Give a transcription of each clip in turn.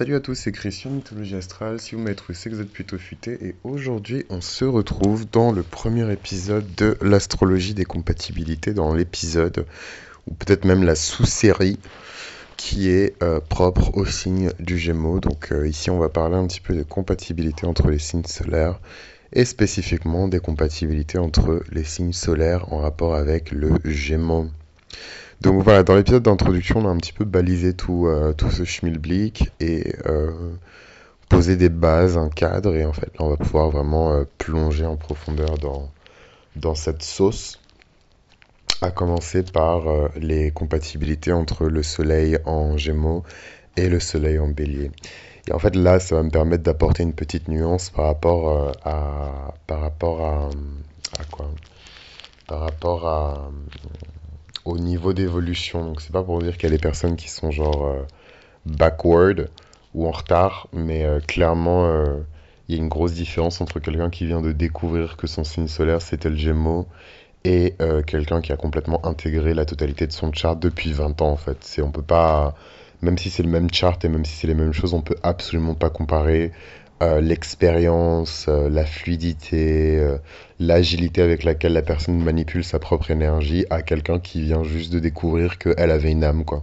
Salut à tous, c'est Christian, Mythologie Astrale. Si vous m'avez trouvé, c'est que vous êtes plutôt futé. Et aujourd'hui, on se retrouve dans le premier épisode de l'astrologie des compatibilités, dans l'épisode, ou peut-être même la sous-série, qui est euh, propre au signe du Gémeaux. Donc euh, ici, on va parler un petit peu des compatibilités entre les signes solaires, et spécifiquement des compatibilités entre les signes solaires en rapport avec le Gémeaux. Donc voilà, dans l'épisode d'introduction, on a un petit peu balisé tout, euh, tout ce schmilblick et euh, posé des bases, un cadre. Et en fait, là, on va pouvoir vraiment euh, plonger en profondeur dans, dans cette sauce. À commencer par les compatibilités entre le soleil en gémeaux et le soleil en bélier. Et en fait, là, ça va me permettre d'apporter une petite nuance par rapport à. Par rapport à. À quoi? Par rapport à au niveau d'évolution. Donc c'est pas pour dire qu'il y a des personnes qui sont genre euh, backward ou en retard, mais euh, clairement euh, il y a une grosse différence entre quelqu'un qui vient de découvrir que son signe solaire c'était le Gémeaux et quelqu'un qui a complètement intégré la totalité de son chart depuis 20 ans en fait. C'est on peut pas même si c'est le même chart et même si c'est les mêmes choses, on peut absolument pas comparer euh, l'expérience, euh, la fluidité, euh, l'agilité avec laquelle la personne manipule sa propre énergie à quelqu'un qui vient juste de découvrir qu'elle avait une âme, quoi.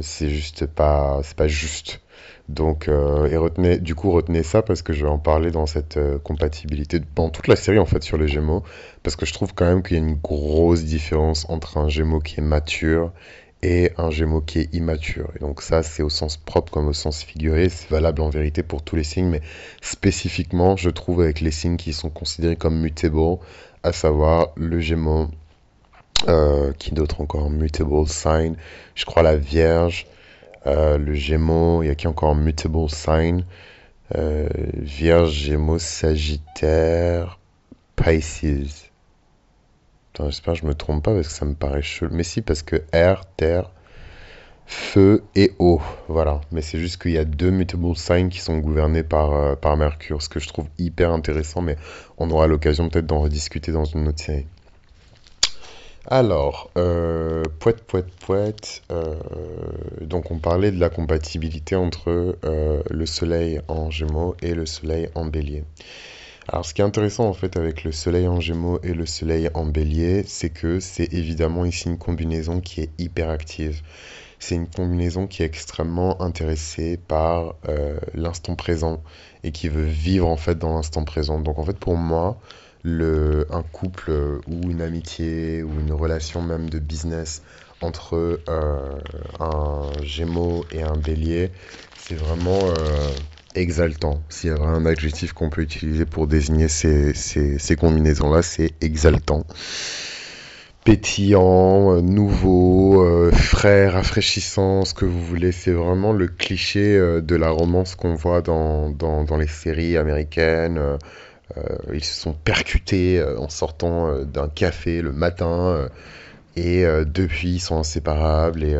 c'est juste pas, c'est pas juste. Donc, et retenez, du coup, retenez ça parce que je vais en parler dans cette compatibilité, dans toute la série en fait sur les Gémeaux, parce que je trouve quand même qu'il y a une grosse différence entre un Gémeaux qui est mature et un Gémeaux qui est immature. Donc ça, c'est au sens propre comme au sens figuré. C'est valable en vérité pour tous les signes, mais spécifiquement, je trouve avec les signes qui sont considérés comme mutable, à savoir le Gémeaux, euh, qui d'autre encore? Mutable sign, je crois la Vierge, euh, le Gémeaux, il y a qui encore? Mutable sign, euh, Vierge, Gémeaux, Sagittaire, Pisces. J'espère que je me trompe pas parce que ça me paraît chelou. Mais si, parce que air, terre, feu et eau. Voilà. Mais c'est juste qu'il y a deux mutable signs qui sont gouvernés par, euh, par Mercure, ce que je trouve hyper intéressant, mais on aura l'occasion peut-être d'en rediscuter dans une autre série. Alors, euh, poète, poète. Euh, donc, on parlait de la compatibilité entre euh, le soleil en gémeaux et le soleil en bélier. Alors, ce qui est intéressant en fait avec le soleil en gémeaux et le soleil en bélier, c'est que c'est évidemment ici une combinaison qui est hyper active. C'est une combinaison qui est extrêmement intéressée par euh, l'instant présent et qui veut vivre en fait dans l'instant présent. Donc en fait pour moi, le, un couple ou une amitié ou une relation même de business entre euh, un gémeaux et un bélier, c'est vraiment... Euh, exaltant. S'il y a un adjectif qu'on peut utiliser pour désigner ces, ces, combinaisons-là, c'est exaltant. Pétillant, euh, nouveau, euh, frais, rafraîchissant, ce que vous voulez. C'est vraiment le cliché euh, de la romance qu'on voit dans, dans, dans, les séries américaines. ils se sont percutés en sortant d'un café le matin et depuis ils sont inséparables et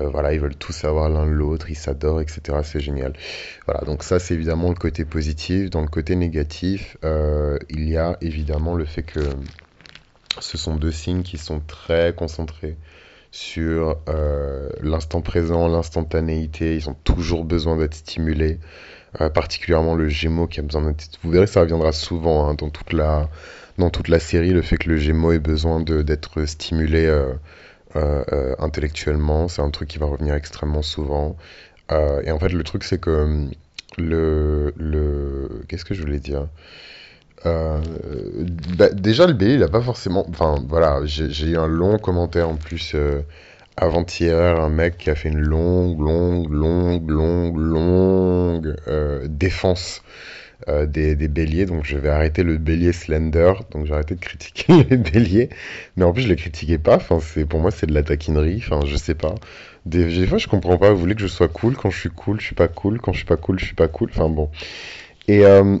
euh, voilà, ils veulent tous avoir l'un de l'autre, ils s'adorent, etc. C'est génial. Voilà, donc ça c'est évidemment le côté positif. Dans le côté négatif, euh, il y a évidemment le fait que ce sont deux signes qui sont très concentrés sur euh, l'instant présent, l'instantanéité. Ils ont toujours besoin d'être stimulés. particulièrement le Gémeaux qui a besoin d'être. Vous verrez, ça reviendra souvent hein, dans toute la dans toute la série, le fait que le Gémeaux ait besoin d'être stimulé intellectuellement. C'est un truc qui va revenir extrêmement souvent. Euh, et en fait, le truc, c'est que le, le... Qu'est-ce que je voulais dire? Bah, déjà, le bélier, il a pas forcément. Enfin, voilà, j'ai eu un long commentaire en plus avant-hier, un mec qui a fait une longue, longue, longue, longue, longue défense euh, des, béliers, donc je vais arrêter le bélier slender, donc j'ai arrêté de critiquer les béliers, mais en plus je les critiquais pas, enfin pour moi c'est de la taquinerie, enfin je sais pas. Des, fois je comprends pas, vous voulez que je sois cool, quand je suis cool, je suis pas cool, quand je suis pas cool, je suis pas cool, enfin bon. Et euh,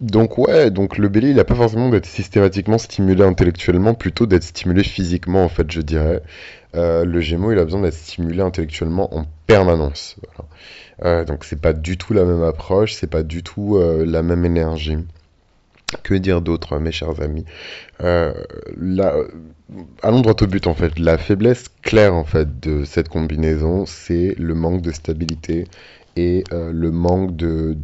donc ouais, donc le bélier il a pas forcément d'être systématiquement stimulé intellectuellement, plutôt d'être stimulé physiquement en fait je dirais. Euh, le gémeau il a besoin d'être stimulé intellectuellement en permanence. Euh, donc c'est pas du tout la même approche, c'est pas du tout euh, la même énergie. Que dire d'autre, mes chers amis? Euh, Allons droit au but, en fait. La faiblesse claire, en fait, de cette combinaison, c'est le manque de stabilité et euh, le manque de,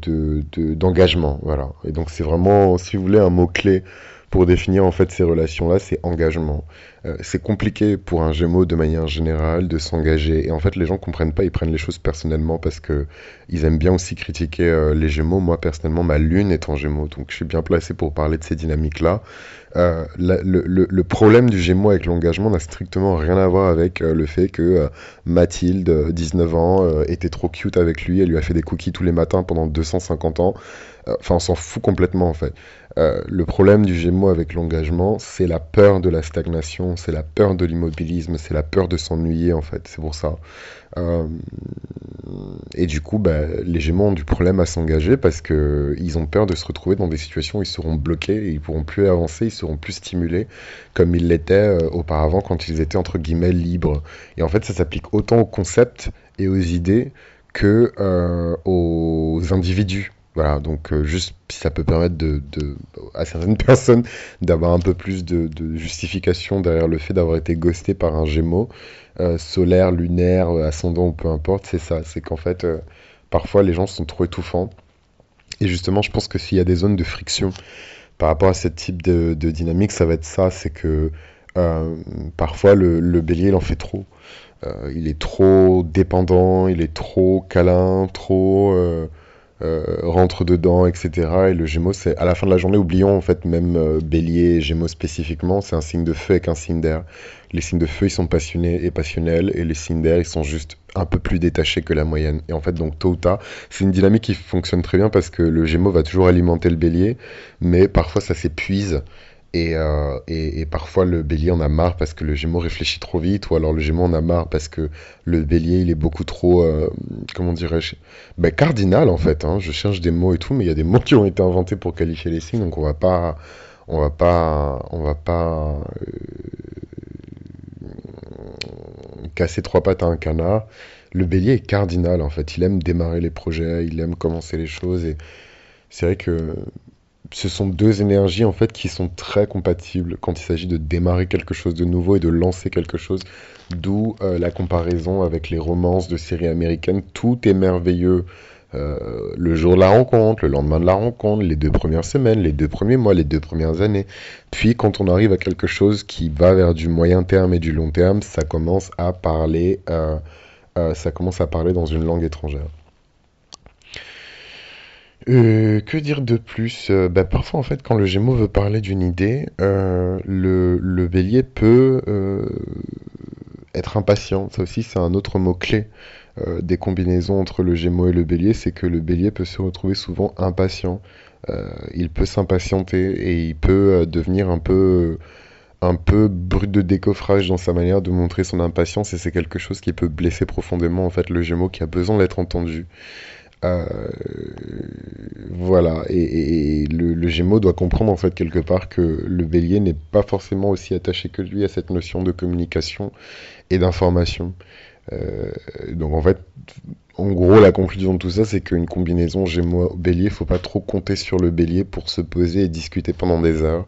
d'engagement. voilà. Et donc, c'est vraiment, si vous voulez, un mot-clé pour définir en fait ces relations-là, c'est engagement. Euh, c'est compliqué pour un Gémeaux de manière générale de s'engager. Et en fait, les gens comprennent pas, ils prennent les choses personnellement parce que ils aiment bien aussi critiquer euh, les Gémeaux. Moi, personnellement, ma lune est en Gémeaux, donc je suis bien placé pour parler de ces dynamiques-là. Euh, le, problème du Gémeaux avec l'engagement n'a strictement rien à voir avec le fait que Mathilde, 19 ans, était trop cute avec lui, elle lui a fait des cookies tous les matins pendant 250 ans. Enfin, on s'en fout complètement en fait. Le problème du Gémeaux avec l'engagement, c'est la peur de la stagnation c'est la peur de l'immobilisme, c'est la peur de s'ennuyer en fait, c'est pour ça. Euh, et du coup, bah, les Gémeaux ont du problème à s'engager parce qu'ils ont peur de se retrouver dans des situations où ils seront bloqués, et ils pourront plus avancer, ils seront plus stimulés comme ils l'étaient euh, auparavant quand ils étaient entre guillemets libres. Et en fait, ça s'applique autant aux concepts et aux idées que euh, aux individus. Voilà, donc euh, juste ça peut permettre de, à certaines personnes d'avoir un peu plus de, justification derrière le fait d'avoir été ghosté par un gémeau, euh, solaire, lunaire, euh, ascendant ou peu importe, c'est ça. C'est qu'en fait, parfois les gens sont trop étouffants. Et justement, je pense que s'il y a des zones de friction par rapport à ce type de, dynamique, ça va être ça. C'est que parfois le, le, bélier, il en fait trop. il est trop dépendant, il est trop câlin, trop euh, rentre dedans, etc. Et le Gémeaux, c'est à la fin de la journée, oublions en fait même euh, Bélier et Gémeaux spécifiquement, c'est un signe de feu avec un signe d'air. Les signes de feu, ils sont passionnés et passionnels, et les signes d'air, ils sont juste un peu plus détachés que la moyenne. Et en fait, donc tôt ou tard, c'est une dynamique qui fonctionne très bien parce que le Gémeaux va toujours alimenter le Bélier, mais parfois ça s'épuise euh, et, parfois le bélier en a marre parce que le gémeau réfléchit trop vite, ou alors le gémeau en a marre parce que le bélier il est beaucoup trop, euh, comment dirais-je, ben, cardinal en fait. Hein. Je cherche des mots et tout, mais il y a des mots qui ont été inventés pour qualifier les signes, donc on va pas, on va pas, on va pas euh, casser trois pattes à un canard. Le bélier est cardinal en fait. Il aime démarrer les projets, il aime commencer les choses et c'est vrai que ce sont deux énergies en fait qui sont très compatibles quand il s'agit de démarrer quelque chose de nouveau et de lancer quelque chose. D'où euh, la comparaison avec les romances de séries américaines. Tout est merveilleux. Euh, le jour de la rencontre, le lendemain de la rencontre, les deux premières semaines, les deux premiers mois, les deux premières années. Puis quand on arrive à quelque chose qui va vers du moyen terme et du long terme, ça commence à parler, euh, ça commence à parler dans une langue étrangère. Euh, que dire de plus? Euh, bah, Parfois, en fait, quand le Gémeaux veut parler d'une idée, euh, le, le, Bélier peut être impatient. Ça aussi, c'est un autre mot-clé des combinaisons entre le Gémeaux et le Bélier, c'est que le Bélier peut se retrouver souvent impatient. il peut s'impatienter et il peut devenir un peu un peu brut de décoffrage dans sa manière de montrer son impatience et c'est quelque chose qui peut blesser profondément en fait le Gémeaux qui a besoin d'être entendu. Euh, voilà, et, le, le, Gémeaux doit comprendre en fait quelque part que le Bélier n'est pas forcément aussi attaché que lui à cette notion de communication et d'information. Euh, donc en fait, en gros, la conclusion de tout ça, c'est qu'une combinaison Gémeaux-Bélier, faut pas trop compter sur le Bélier pour se poser et discuter pendant des heures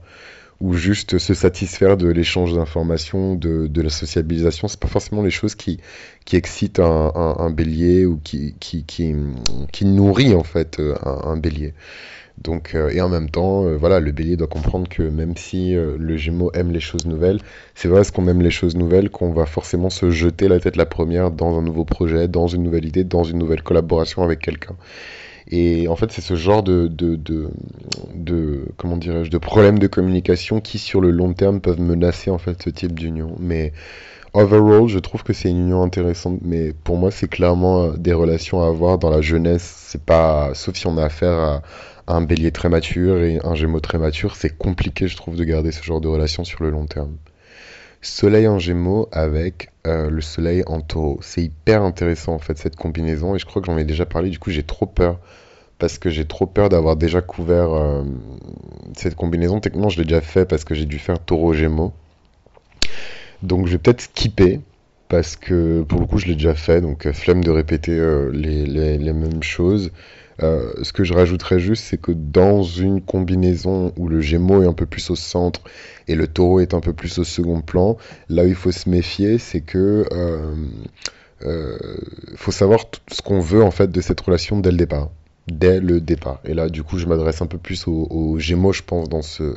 ou juste se satisfaire de l'échange d'informations, de, la sociabilisation. C'est pas forcément les choses qui, qui excitent un, bélier ou qui, qui, qui, nourrit en fait euh, un, un bélier. Donc, euh, et en même temps, euh, voilà, le bélier doit comprendre que même si le gémeau aime les choses nouvelles, c'est parce qu'on aime les choses nouvelles qu'on va forcément se jeter la tête la première dans un nouveau projet, dans une nouvelle idée, dans une nouvelle collaboration avec quelqu'un? Et en fait, c'est ce genre de, de, de, comment dirais-je, de problèmes de communication qui, sur le long terme, peuvent menacer en fait ce type d'union. Mais overall, je trouve que c'est une union intéressante. Mais pour moi, c'est clairement euh, des relations à avoir dans la jeunesse. C'est pas, sauf si on a affaire à, un bélier très mature et un gémeau très mature, c'est compliqué, je trouve, de garder ce genre de relation sur le long terme. Soleil en gémeaux avec euh, le soleil en taureau. C'est hyper intéressant en fait cette combinaison et je crois que j'en ai déjà parlé, du coup j'ai trop peur parce que j'ai trop peur d'avoir déjà couvert euh, cette combinaison. Techniquement je l'ai déjà fait parce que j'ai dû faire taureau gémeaux. Donc je vais peut-être skipper parce que pour le coup je l'ai déjà fait, donc euh, flemme de répéter les mêmes choses. Euh, ce que je rajouterais juste, c'est que dans une combinaison où le Gémeaux est un peu plus au centre et le Taureau est un peu plus au second plan, là où il faut se méfier, c'est que euh, euh, faut savoir ce qu'on veut en fait de cette relation dès le départ. Dès le départ. Et là, du coup, je m'adresse un peu plus aux Gémeaux, je pense, dans ce,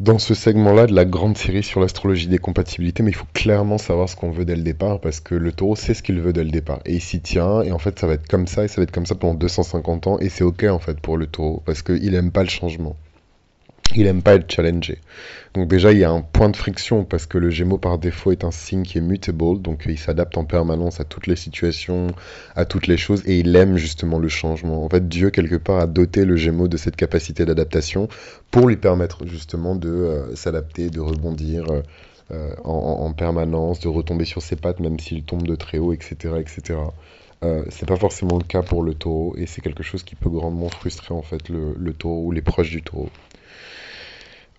dans ce segment-là de la grande série sur l'astrologie des compatibilités, mais il faut clairement savoir ce qu'on veut dès le départ parce que le taureau sait ce qu'il veut dès le départ et il s'y tient et en fait ça va être comme ça et ça va être comme ça pendant 250 ans et c'est ok en fait pour le taureau parce qu'il aime pas le changement. Il aime pas être challengé. Donc déjà il y a un point de friction parce que le Gémeaux par défaut est un signe qui est mutable, donc il s'adapte en permanence à toutes les situations, à toutes les choses et il aime justement le changement. En fait Dieu quelque part a doté le Gémeaux de cette capacité d'adaptation pour lui permettre justement de euh, s'adapter, de rebondir euh, euh, en, en- en permanence, de retomber sur ses pattes même s'il tombe de très haut, etc., etc. Euh, c'est pas forcément le cas pour le taureau et c'est quelque chose qui peut grandement frustrer en fait le taureau ou les proches du taureau.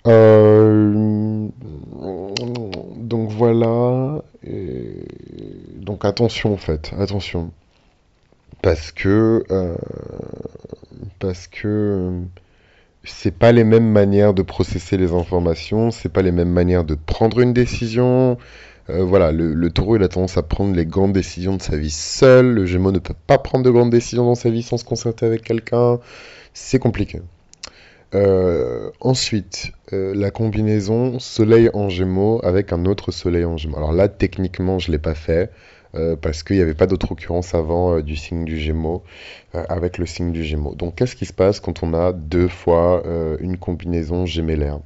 Euh, donc voilà. Donc attention en fait, attention. Parce que, euh, parce que c'est pas les mêmes manières de processer les informations, c'est pas les mêmes manières de prendre une décision. Euh, voilà, le, le taureau il a tendance à prendre les grandes décisions de sa vie seul, le gémeau ne peut pas prendre de grandes décisions dans sa vie sans se concerter avec quelqu'un, c'est compliqué. Euh, ensuite, euh, la combinaison soleil en gémeaux avec un autre soleil en gémeaux. Alors là, techniquement, je l'ai pas fait euh, parce qu'il n'y avait pas d'autre occurrence avant du signe du gémeaux avec le signe du gémeaux. Donc, qu'est-ce qui se passe quand on a deux fois une combinaison gémellaire?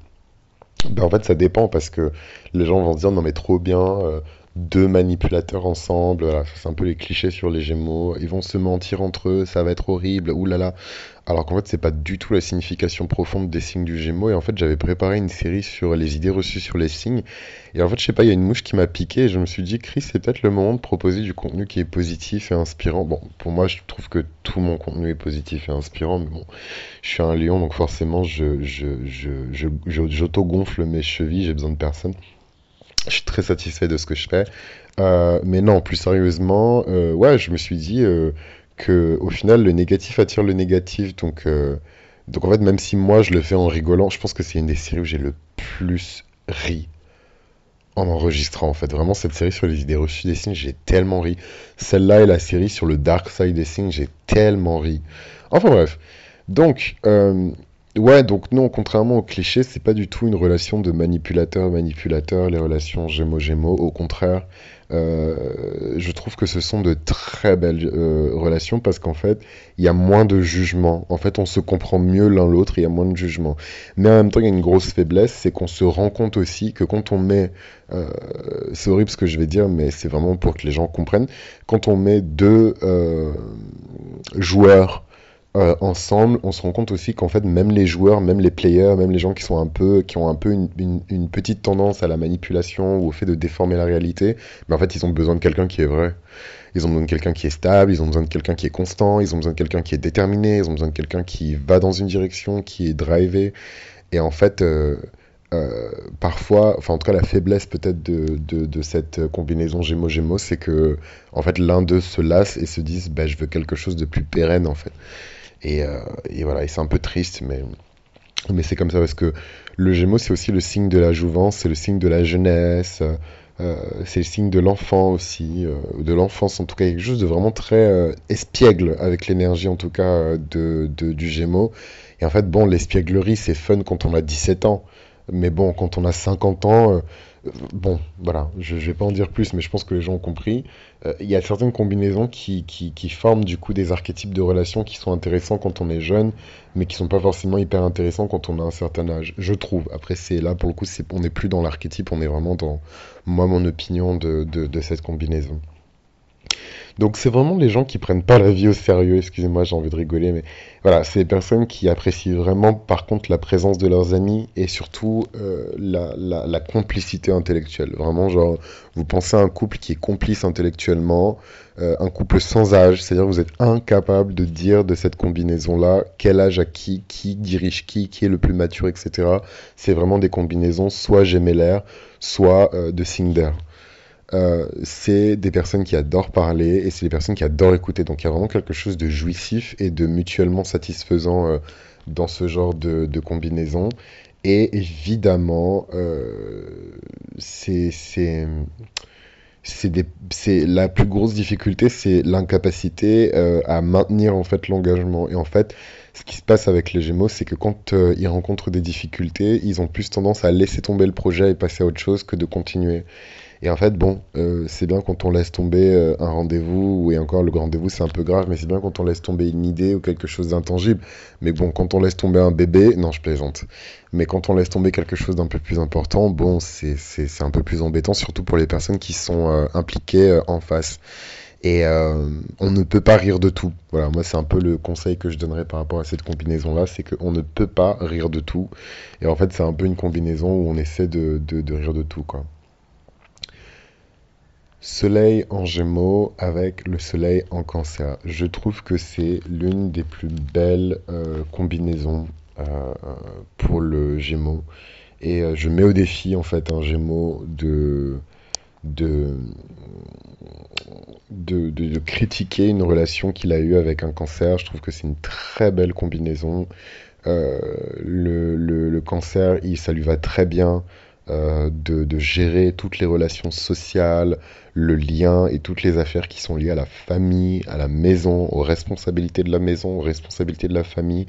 Ben, en fait, ça dépend parce que les gens vont se dire non mais trop bien, deux manipulateurs ensemble, voilà, c'est un peu les clichés sur les Gémeaux, ils vont se mentir entre eux, ça va être horrible, oulala. Alors qu'en fait, c'est pas du tout la signification profonde des signes du Gémeaux. Et en fait, j'avais préparé une série sur les idées reçues sur les signes. Et en fait, je sais pas, il y a une mouche qui m'a piqué et je me suis dit, Chris, c'est peut-être le moment de proposer du contenu qui est positif et inspirant. Bon, pour moi, je trouve que tout mon contenu est positif et inspirant, mais bon, je suis un lion, donc forcément, je, je, je- j'auto-gonfle mes chevilles, j'ai besoin de personne. Je suis très satisfait de ce que je fais. Euh, mais non, plus sérieusement, euh, ouais, je me suis dit euh, que au final, le négatif attire le négatif. Donc, euh, donc en fait, même si moi je le fais en rigolant, je pense que c'est une des séries où j'ai le plus ri en enregistrant. En fait, vraiment, cette série sur les idées reçues des signes, j'ai tellement ri. Celle-là et la série sur le dark side des signes, j'ai tellement ri. Enfin bref. Donc, ouais, donc non, contrairement au cliché, c'est pas du tout une relation de manipulateur-manipulateur, les relations Gémeaux-Gémeaux. Au contraire, euh, je trouve que ce sont de très belles euh, relations parce qu'en fait, il y a moins de jugement. En fait, on se comprend mieux l'un l'autre, il y a moins de jugement. Mais en même temps, il y a une grosse faiblesse, c'est qu'on se rend compte aussi que quand on met, euh, c'est horrible ce que je vais dire, mais c'est vraiment pour que les gens comprennent, quand on met deux euh, joueurs euh, ensemble, on se rend compte aussi qu'en fait, même les joueurs, même les players, même les gens qui sont un peu, qui ont un peu une, petite tendance à la manipulation ou au fait de déformer la réalité, mais en fait, ils ont besoin de quelqu'un qui est vrai. Ils ont besoin de quelqu'un qui est stable, ils ont besoin de quelqu'un qui est constant, ils ont besoin de quelqu'un qui est déterminé, ils ont besoin de quelqu'un qui va dans une direction, qui est drivé. Et en fait, euh, euh, parfois, enfin en tout cas la faiblesse peut-être de, cette combinaison Gémeaux-Gémeaux, c'est que en fait l'un d'eux se lasse et se disent bah, je veux quelque chose de plus pérenne en fait. Et, euh, et voilà, et c'est un peu triste, mais, mais c'est comme ça parce que le Gémeaux c'est aussi le signe de la jouvence, c'est le signe de la jeunesse, euh, c'est le signe de l'enfant aussi, euh, de l'enfance en tout cas, quelque chose de vraiment très espiègle avec l'énergie en tout cas de, du Gémeaux. Et en fait, bon, l'espièglerie c'est fun quand on a 17 ans. Mais bon, quand on a 50 ans, bon, voilà, je, je vais pas en dire plus, mais je pense que les gens ont compris. Euh, Il y a certaines combinaisons qui, qui, forment du coup des archétypes de relations qui sont intéressants quand on est jeune, mais qui sont pas forcément hyper intéressants quand on a un certain âge, je trouve. Après, c'est là, pour le coup, on n'est plus dans l'archétype, on est vraiment dans, moi, mon opinion de, de cette combinaison. Donc c'est vraiment les gens qui prennent pas la vie au sérieux, excusez-moi, j'ai envie de rigoler, mais voilà, c'est les personnes qui apprécient vraiment par contre la présence de leurs amis et surtout euh, la, la, la complicité intellectuelle. Vraiment, genre, vous pensez à un couple qui est complice intellectuellement, euh, un couple sans âge, c'est-à-dire vous êtes incapable de dire de cette combinaison-là quel âge a qui, qui dirige qui, qui est le plus mature, etc. C'est vraiment des combinaisons soit gémellaires, soit euh, de d'air. Euh, c'est des personnes qui adorent parler et c'est des personnes qui adorent écouter. Donc il y a vraiment quelque chose de jouissif et de mutuellement satisfaisant euh, dans ce genre de, combinaison. Et évidemment, euh, c'est la plus grosse difficulté, c'est l'incapacité à maintenir en fait l'engagement. Et en fait, ce qui se passe avec les Gémeaux, c'est que quand ils rencontrent des difficultés, ils ont plus tendance à laisser tomber le projet et passer à autre chose que de continuer. Et en fait, bon, euh, c'est bien quand on laisse tomber euh, un rendez-vous, et encore le rendez-vous c'est un peu grave, mais c'est bien quand on laisse tomber une idée ou quelque chose d'intangible. Mais bon, quand on laisse tomber un bébé, non, je plaisante. Mais quand on laisse tomber quelque chose d'un peu plus important, bon, c'est un peu plus embêtant, surtout pour les personnes qui sont euh, impliquées en face. Et on ne peut pas rire de tout. Voilà, moi c'est un peu le conseil que je donnerais par rapport à cette combinaison-là, c'est qu'on ne peut pas rire de tout. Et en fait c'est un peu une combinaison où on essaie de, de, de rire de tout, quoi. Soleil en Gémeaux avec le Soleil en Cancer. Je trouve que c'est l'une des plus belles euh, combinaisons euh, pour le Gémeaux. Et euh, je mets au défi en fait un Gémeaux de critiquer une relation qu'il a eue avec un cancer. Je trouve que c'est une très belle combinaison. le, cancer, ça lui va très bien. Euh, de, gérer toutes les relations sociales, le lien et toutes les affaires qui sont liées à la famille, à la maison, aux responsabilités de la maison, aux responsabilités de la famille,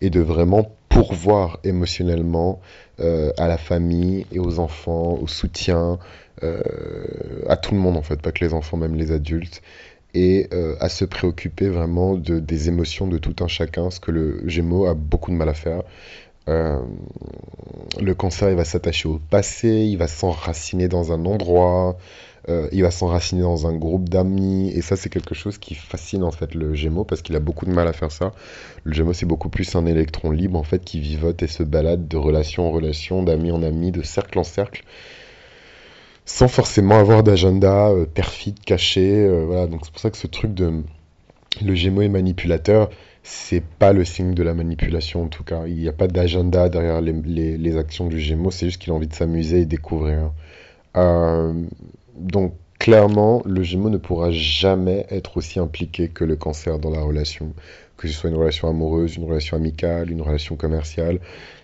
et de vraiment pourvoir émotionnellement euh, à la famille et aux enfants, au soutien, euh, à tout le monde en fait, pas que les enfants, même les adultes et à se préoccuper vraiment de, des émotions de tout un chacun, ce que le Gémeaux a beaucoup de mal à faire. Euh, le cancer, il va s'attacher au passé, il va s'enraciner dans un endroit, euh, il va s'enraciner dans un groupe d'amis, et ça, c'est quelque chose qui fascine en fait le Gémeaux parce qu'il a beaucoup de mal à faire ça. Le Gémeaux, c'est beaucoup plus un électron libre en fait qui vivote et se balade de relation en relation, d'ami en ami, de cercle en cercle, sans forcément avoir d'agenda euh, perfide, caché. voilà, donc c'est pour ça que ce truc de le Gémeaux est manipulateur c'est pas le signe de la manipulation en tout cas. Il n'y a pas d'agenda derrière les, les, actions du Gémeaux, c'est juste qu'il a envie de s'amuser et découvrir. Euh, donc clairement, le Gémeaux ne pourra jamais être aussi impliqué que le cancer dans la relation, que ce soit une relation amoureuse, une relation amicale, une relation commerciale.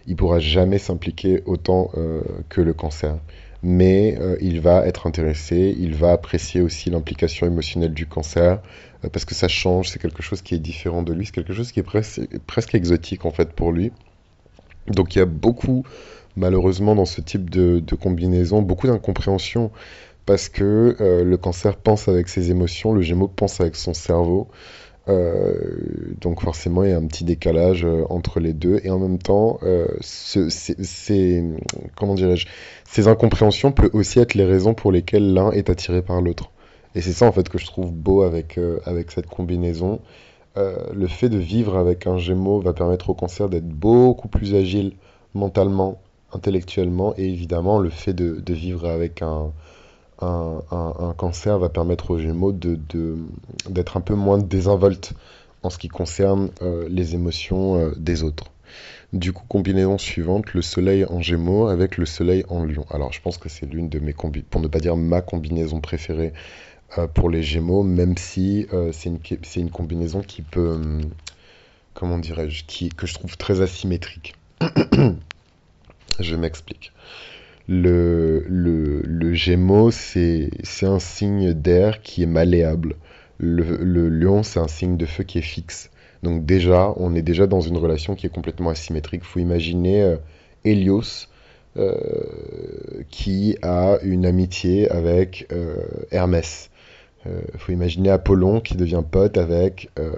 Il pourra jamais s'impliquer autant euh, que le cancer mais euh, il va être intéressé, il va apprécier aussi l'implication émotionnelle du cancer, euh, parce que ça change, c'est quelque chose qui est différent de lui, c'est quelque chose qui est presque exotique en fait pour lui. Donc il y a beaucoup, malheureusement, dans ce type de, combinaison, beaucoup d'incompréhension, parce que euh, le cancer pense avec ses émotions, le gémeaux pense avec son cerveau. Euh, donc forcément, il y a un petit décalage euh, entre les deux. Et en même temps, euh, comment dirais-je, ces incompréhensions peuvent aussi être les raisons pour lesquelles l'un est attiré par l'autre. Et c'est ça en fait que je trouve beau avec, avec cette combinaison. le fait de vivre avec un Gémeaux va permettre au cancer d'être beaucoup plus agile mentalement, intellectuellement, et évidemment le fait de vivre avec un, un, cancer va permettre aux Gémeaux d'être de, d'être un peu moins désinvolte en ce qui concerne euh, les émotions euh, des autres. Du coup, combinaison suivante, le soleil en gémeaux avec le soleil en lion. Alors, je pense que c'est l'une de mes combinaisons, pour ne pas dire ma combinaison préférée euh, pour les gémeaux, même si c'est une, une, combinaison qui peut, hum, comment dirais-je, que je trouve très asymétrique. je m'explique. Le, le, le Gémeaux, c'est un signe d'air qui est malléable. Le, le lion, c'est un signe de feu qui est fixe. Donc déjà, on est déjà dans une relation qui est complètement asymétrique. Faut imaginer euh, Hélios euh, qui a une amitié avec euh, Hermès. Euh, faut imaginer Apollon qui devient pote avec euh,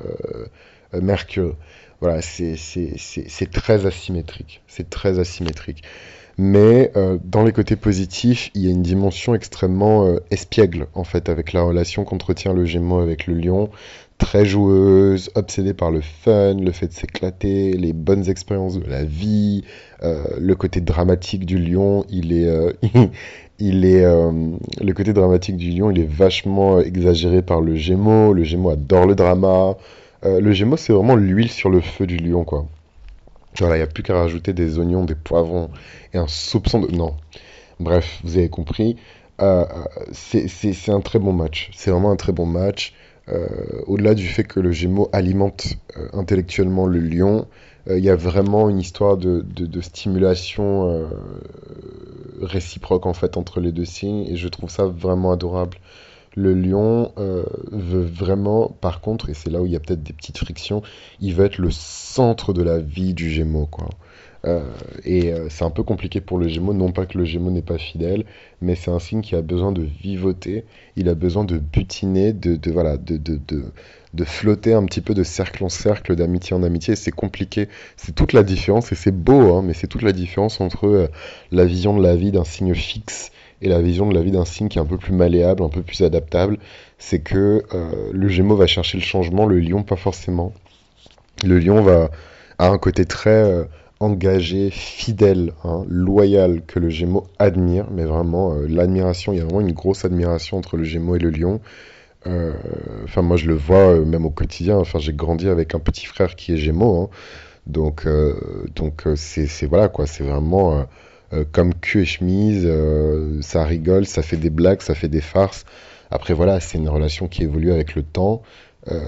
Mercure. Voilà, c'est très asymétrique. C'est très asymétrique. Mais euh, dans les côtés positifs, il y a une dimension extrêmement euh, espiègle, en fait, avec la relation qu'entretient le Gémeaux avec le Lion. Très joueuse, obsédée par le fun, le fait de s'éclater, les bonnes expériences de la vie, euh, le côté dramatique du Lion, il est, euh, il est, euh, le côté dramatique du Lion, il est vachement exagéré par le Gémeaux. Le Gémeaux adore le drama. le Gémeaux, c'est vraiment l'huile sur le feu du Lion, quoi. Voilà, il n'y a plus qu'à rajouter des oignons, des poivrons et un soupçon de... Non. Bref, vous avez compris. c'est un très bon match. C'est vraiment un très bon match. Au-delà du fait que le Gémeaux alimente intellectuellement le Lion, il y a vraiment une histoire de, de stimulation réciproque en fait entre les deux signes et je trouve ça vraiment adorable. Le lion euh, veut vraiment, par contre, et c'est là où il y a peut-être des petites frictions, il veut être le centre de la vie du Gémeaux, quoi. Euh, et euh, c'est un peu compliqué pour le Gémeaux, non pas que le Gémeaux n'est pas fidèle, mais c'est un signe qui a besoin de vivoter, il a besoin de butiner, de, voilà, de, de, de flotter un petit peu de cercle en cercle, d'amitié en amitié. C'est compliqué, c'est toute la différence, et c'est beau, hein, mais c'est toute la différence entre la vision de la vie d'un signe fixe et la vision de la vie d'un signe qui est un peu plus malléable, un peu plus adaptable, c'est que euh, le Gémeaux va chercher le changement, le Lion pas forcément. Le Lion va a un côté très euh, engagé, fidèle, hein, loyal que le Gémeaux admire, mais vraiment euh, l'admiration, il y a vraiment une grosse admiration entre le Gémeaux et le Lion. Enfin, moi je le vois même au quotidien. Enfin, j'ai grandi avec un petit frère qui est Gémeaux, hein. donc donc c'est voilà quoi, c'est vraiment euh, comme cul et chemise, euh, ça rigole, ça fait des blagues, ça fait des farces. Après voilà, c'est une relation qui évolue avec le temps. Euh,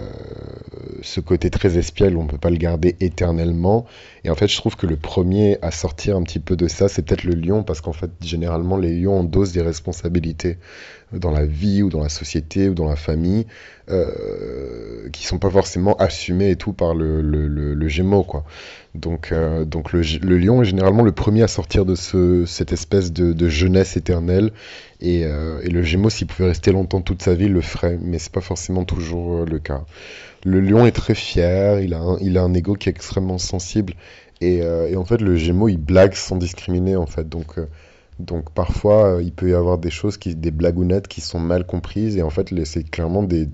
ce côté très espiègle, on ne peut pas le garder éternellement. Et en fait, je trouve que le premier à sortir un petit peu de ça, c'est peut-être le lion, parce qu'en fait, généralement, les lions endossent des responsabilités dans la vie ou dans la société ou dans la famille euh, qui sont pas forcément assumées et tout par le, le, le, gémeau, quoi. Donc, euh, donc le, lion est généralement le premier à sortir de ce, cette espèce de, jeunesse éternelle. Et, euh, et le gémeau, s'il pouvait rester longtemps toute sa vie, le ferait. Mais c'est pas forcément toujours euh, le cas. Le lion est très fier, il a un, il a un ego qui est extrêmement sensible. Et, et en fait, le gémeau, il blague sans discriminer, en fait. Donc, donc parfois, il peut y avoir des choses, des blagounettes qui sont mal comprises. Et en fait, c'est clairement des,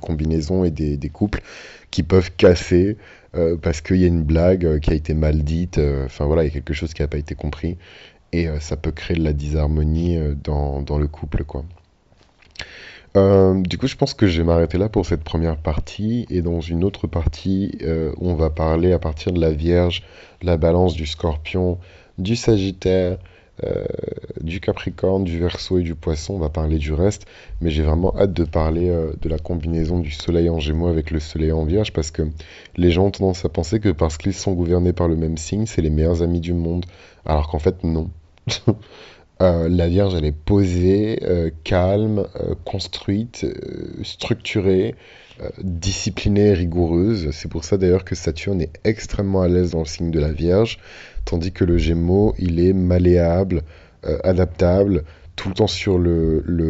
combinaisons et des, couples qui peuvent casser euh, parce qu'il y a une blague euh, qui a été mal dite, euh, enfin voilà, il y a quelque chose qui n'a pas été compris, et ça peut créer de la disharmonie dans, dans, le couple, quoi. du coup, je pense que je vais m'arrêter là pour cette première partie, et dans une autre partie, on va parler à partir de la Vierge, la balance du Scorpion, du Sagittaire, euh, du Capricorne, du Verseau et du Poisson. On va parler du reste, mais j'ai vraiment hâte de parler euh, de la combinaison du Soleil en Gémeaux avec le Soleil en Vierge parce que les gens ont tendance à penser que parce qu'ils sont gouvernés par le même signe, c'est les meilleurs amis du monde, alors qu'en fait non. Euh, la Vierge, elle est posée, calme, construite, structurée, disciplinée, rigoureuse. C'est pour ça d'ailleurs que Saturne est extrêmement à l'aise dans le signe de la Vierge tandis que le Gémeaux, il est malléable, euh, adaptable, tout le temps sur,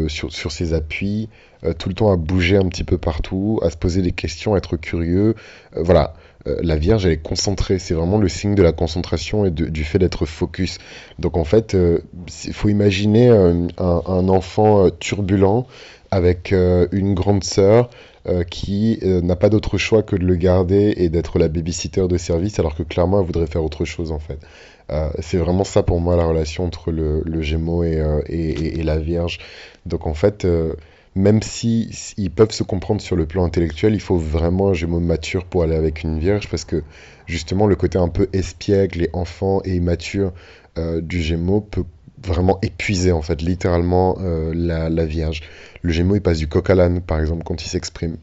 sur, ses appuis, euh, tout le temps à bouger un petit peu partout, à se poser des questions, à être curieux. Euh, voilà, la Vierge, elle est concentrée. C'est vraiment le signe de la concentration et du fait d'être focus. Donc en fait, il faut imaginer un, un enfant turbulent avec une grande sœur euh, qui euh, n'a pas d'autre choix que de le garder et d'être la babysitter de service, alors que clairement elle voudrait faire autre chose en fait. Euh, c'est vraiment ça pour moi la relation entre le, Gémeaux et, la Vierge. Donc en fait, même si ils peuvent se comprendre sur le plan intellectuel, il faut vraiment un Gémeaux mature pour aller avec une Vierge, parce que justement le côté un peu espiègle et enfant et immature du Gémeaux peut vraiment épuiser en fait littéralement la, la, Vierge. Le Gémeaux il passe du coq à l'âne par exemple quand il s'exprime.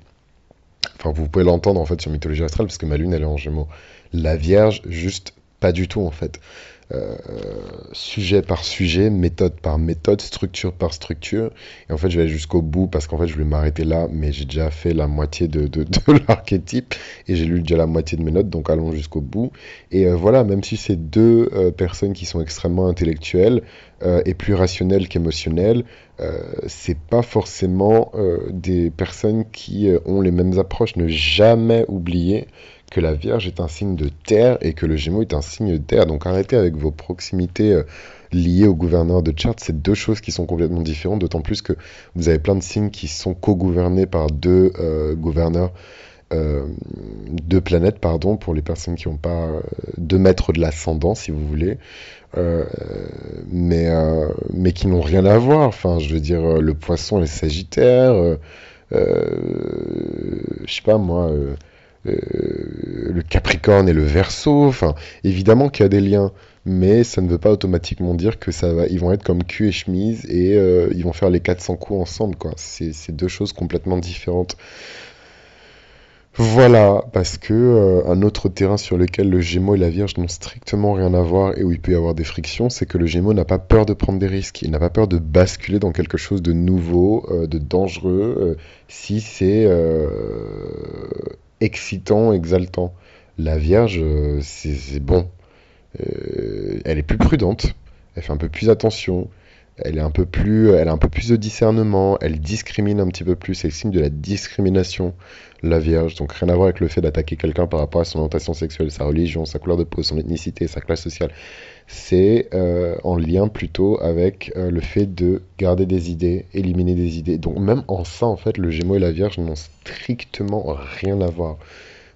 Enfin vous pouvez l'entendre en fait sur Mythologie astrale parce que ma lune elle est en Gémeaux. La Vierge juste pas du tout en fait. Euh, sujet par sujet, méthode par méthode, structure par structure. Et en fait, je vais aller jusqu'au bout parce qu'en fait, je vais m'arrêter là, mais j'ai déjà fait la moitié de l'archétype et j'ai lu déjà la moitié de mes notes, donc allons jusqu'au bout. Et euh, voilà, même si c'est deux euh, personnes qui sont extrêmement intellectuelles et plus rationnelles qu'émotionnelles, c'est pas forcément des personnes qui ont les mêmes approches. Ne jamais oublier que la Vierge est un signe de terre et que le Gémeaux est un signe de terre. Donc arrêtez avec vos proximités euh, liées au gouverneur de chart. C'est deux choses qui sont complètement différentes, d'autant plus que vous avez plein de signes qui sont co-gouvernés par deux euh, gouverneurs. Euh, deux planètes, pardon, pour les personnes qui n'ont pas deux mètres de l'ascendant, si vous voulez, mais, qui n'ont rien à voir. Enfin, je veux dire, le poisson et le sagittaire, je sais pas moi, le Capricorne et le Verseau. Enfin, évidemment qu'il y a des liens, mais ça ne veut pas automatiquement dire que ça va, ils vont être comme cul et chemise et ils vont faire les 400 coups ensemble, quoi. C'est deux choses complètement différentes. Voilà, parce que euh, un autre terrain sur lequel le Gémeaux et la Vierge n'ont strictement rien à voir et où il peut y avoir des frictions, c'est que le Gémeaux n'a pas peur de prendre des risques, il n'a pas peur de basculer dans quelque chose de nouveau, euh, de dangereux, euh, si c'est excitant, exaltant. La Vierge, c'est bon. elle est plus prudente, elle fait un peu plus attention, elle est un peu plus, elle a un peu plus de discernement, elle discrimine un petit peu plus, c'est le signe de la discrimination, la Vierge. Donc rien à voir avec le fait d'attaquer quelqu'un par rapport à son orientation sexuelle, sa religion, sa couleur de peau, son ethnicité, sa classe sociale. C'est euh, en lien plutôt avec euh, le fait de garder des idées, éliminer des idées. Donc même en ça, en fait, le Gémeaux et la Vierge n'ont strictement rien à voir.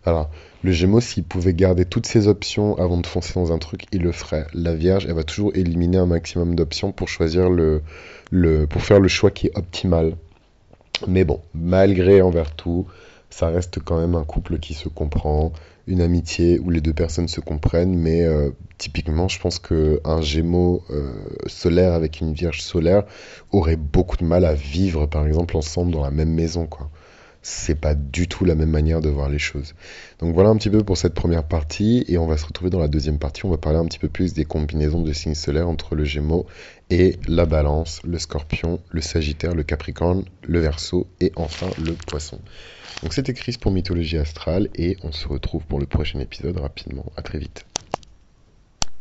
Alors, le Gémeaux, s'il pouvait garder toutes ses options avant de foncer dans un truc, il le ferait. La Vierge, elle va toujours éliminer un maximum d'options pour choisir le, pour faire le choix qui est optimal. Mais bon, malgré envers tout, ça reste quand même un couple qui se comprend, une amitié où les deux personnes se comprennent. Mais euh, typiquement, je pense que un Gémeaux euh, solaire avec une Vierge solaire aurait beaucoup de mal à vivre, par exemple, ensemble dans la même maison, quoi c'est pas du tout la même manière de voir les choses. Donc voilà un petit peu pour cette première partie et on va se retrouver dans la deuxième partie. On va parler un petit peu plus des combinaisons de signes solaires entre le Gémeaux et la Balance, le Scorpion, le Sagittaire, le Capricorne, le Verseau et enfin le Poisson. Donc c'était Chris pour Mythologie Astrale et on se retrouve pour le prochain épisode rapidement. À très vite.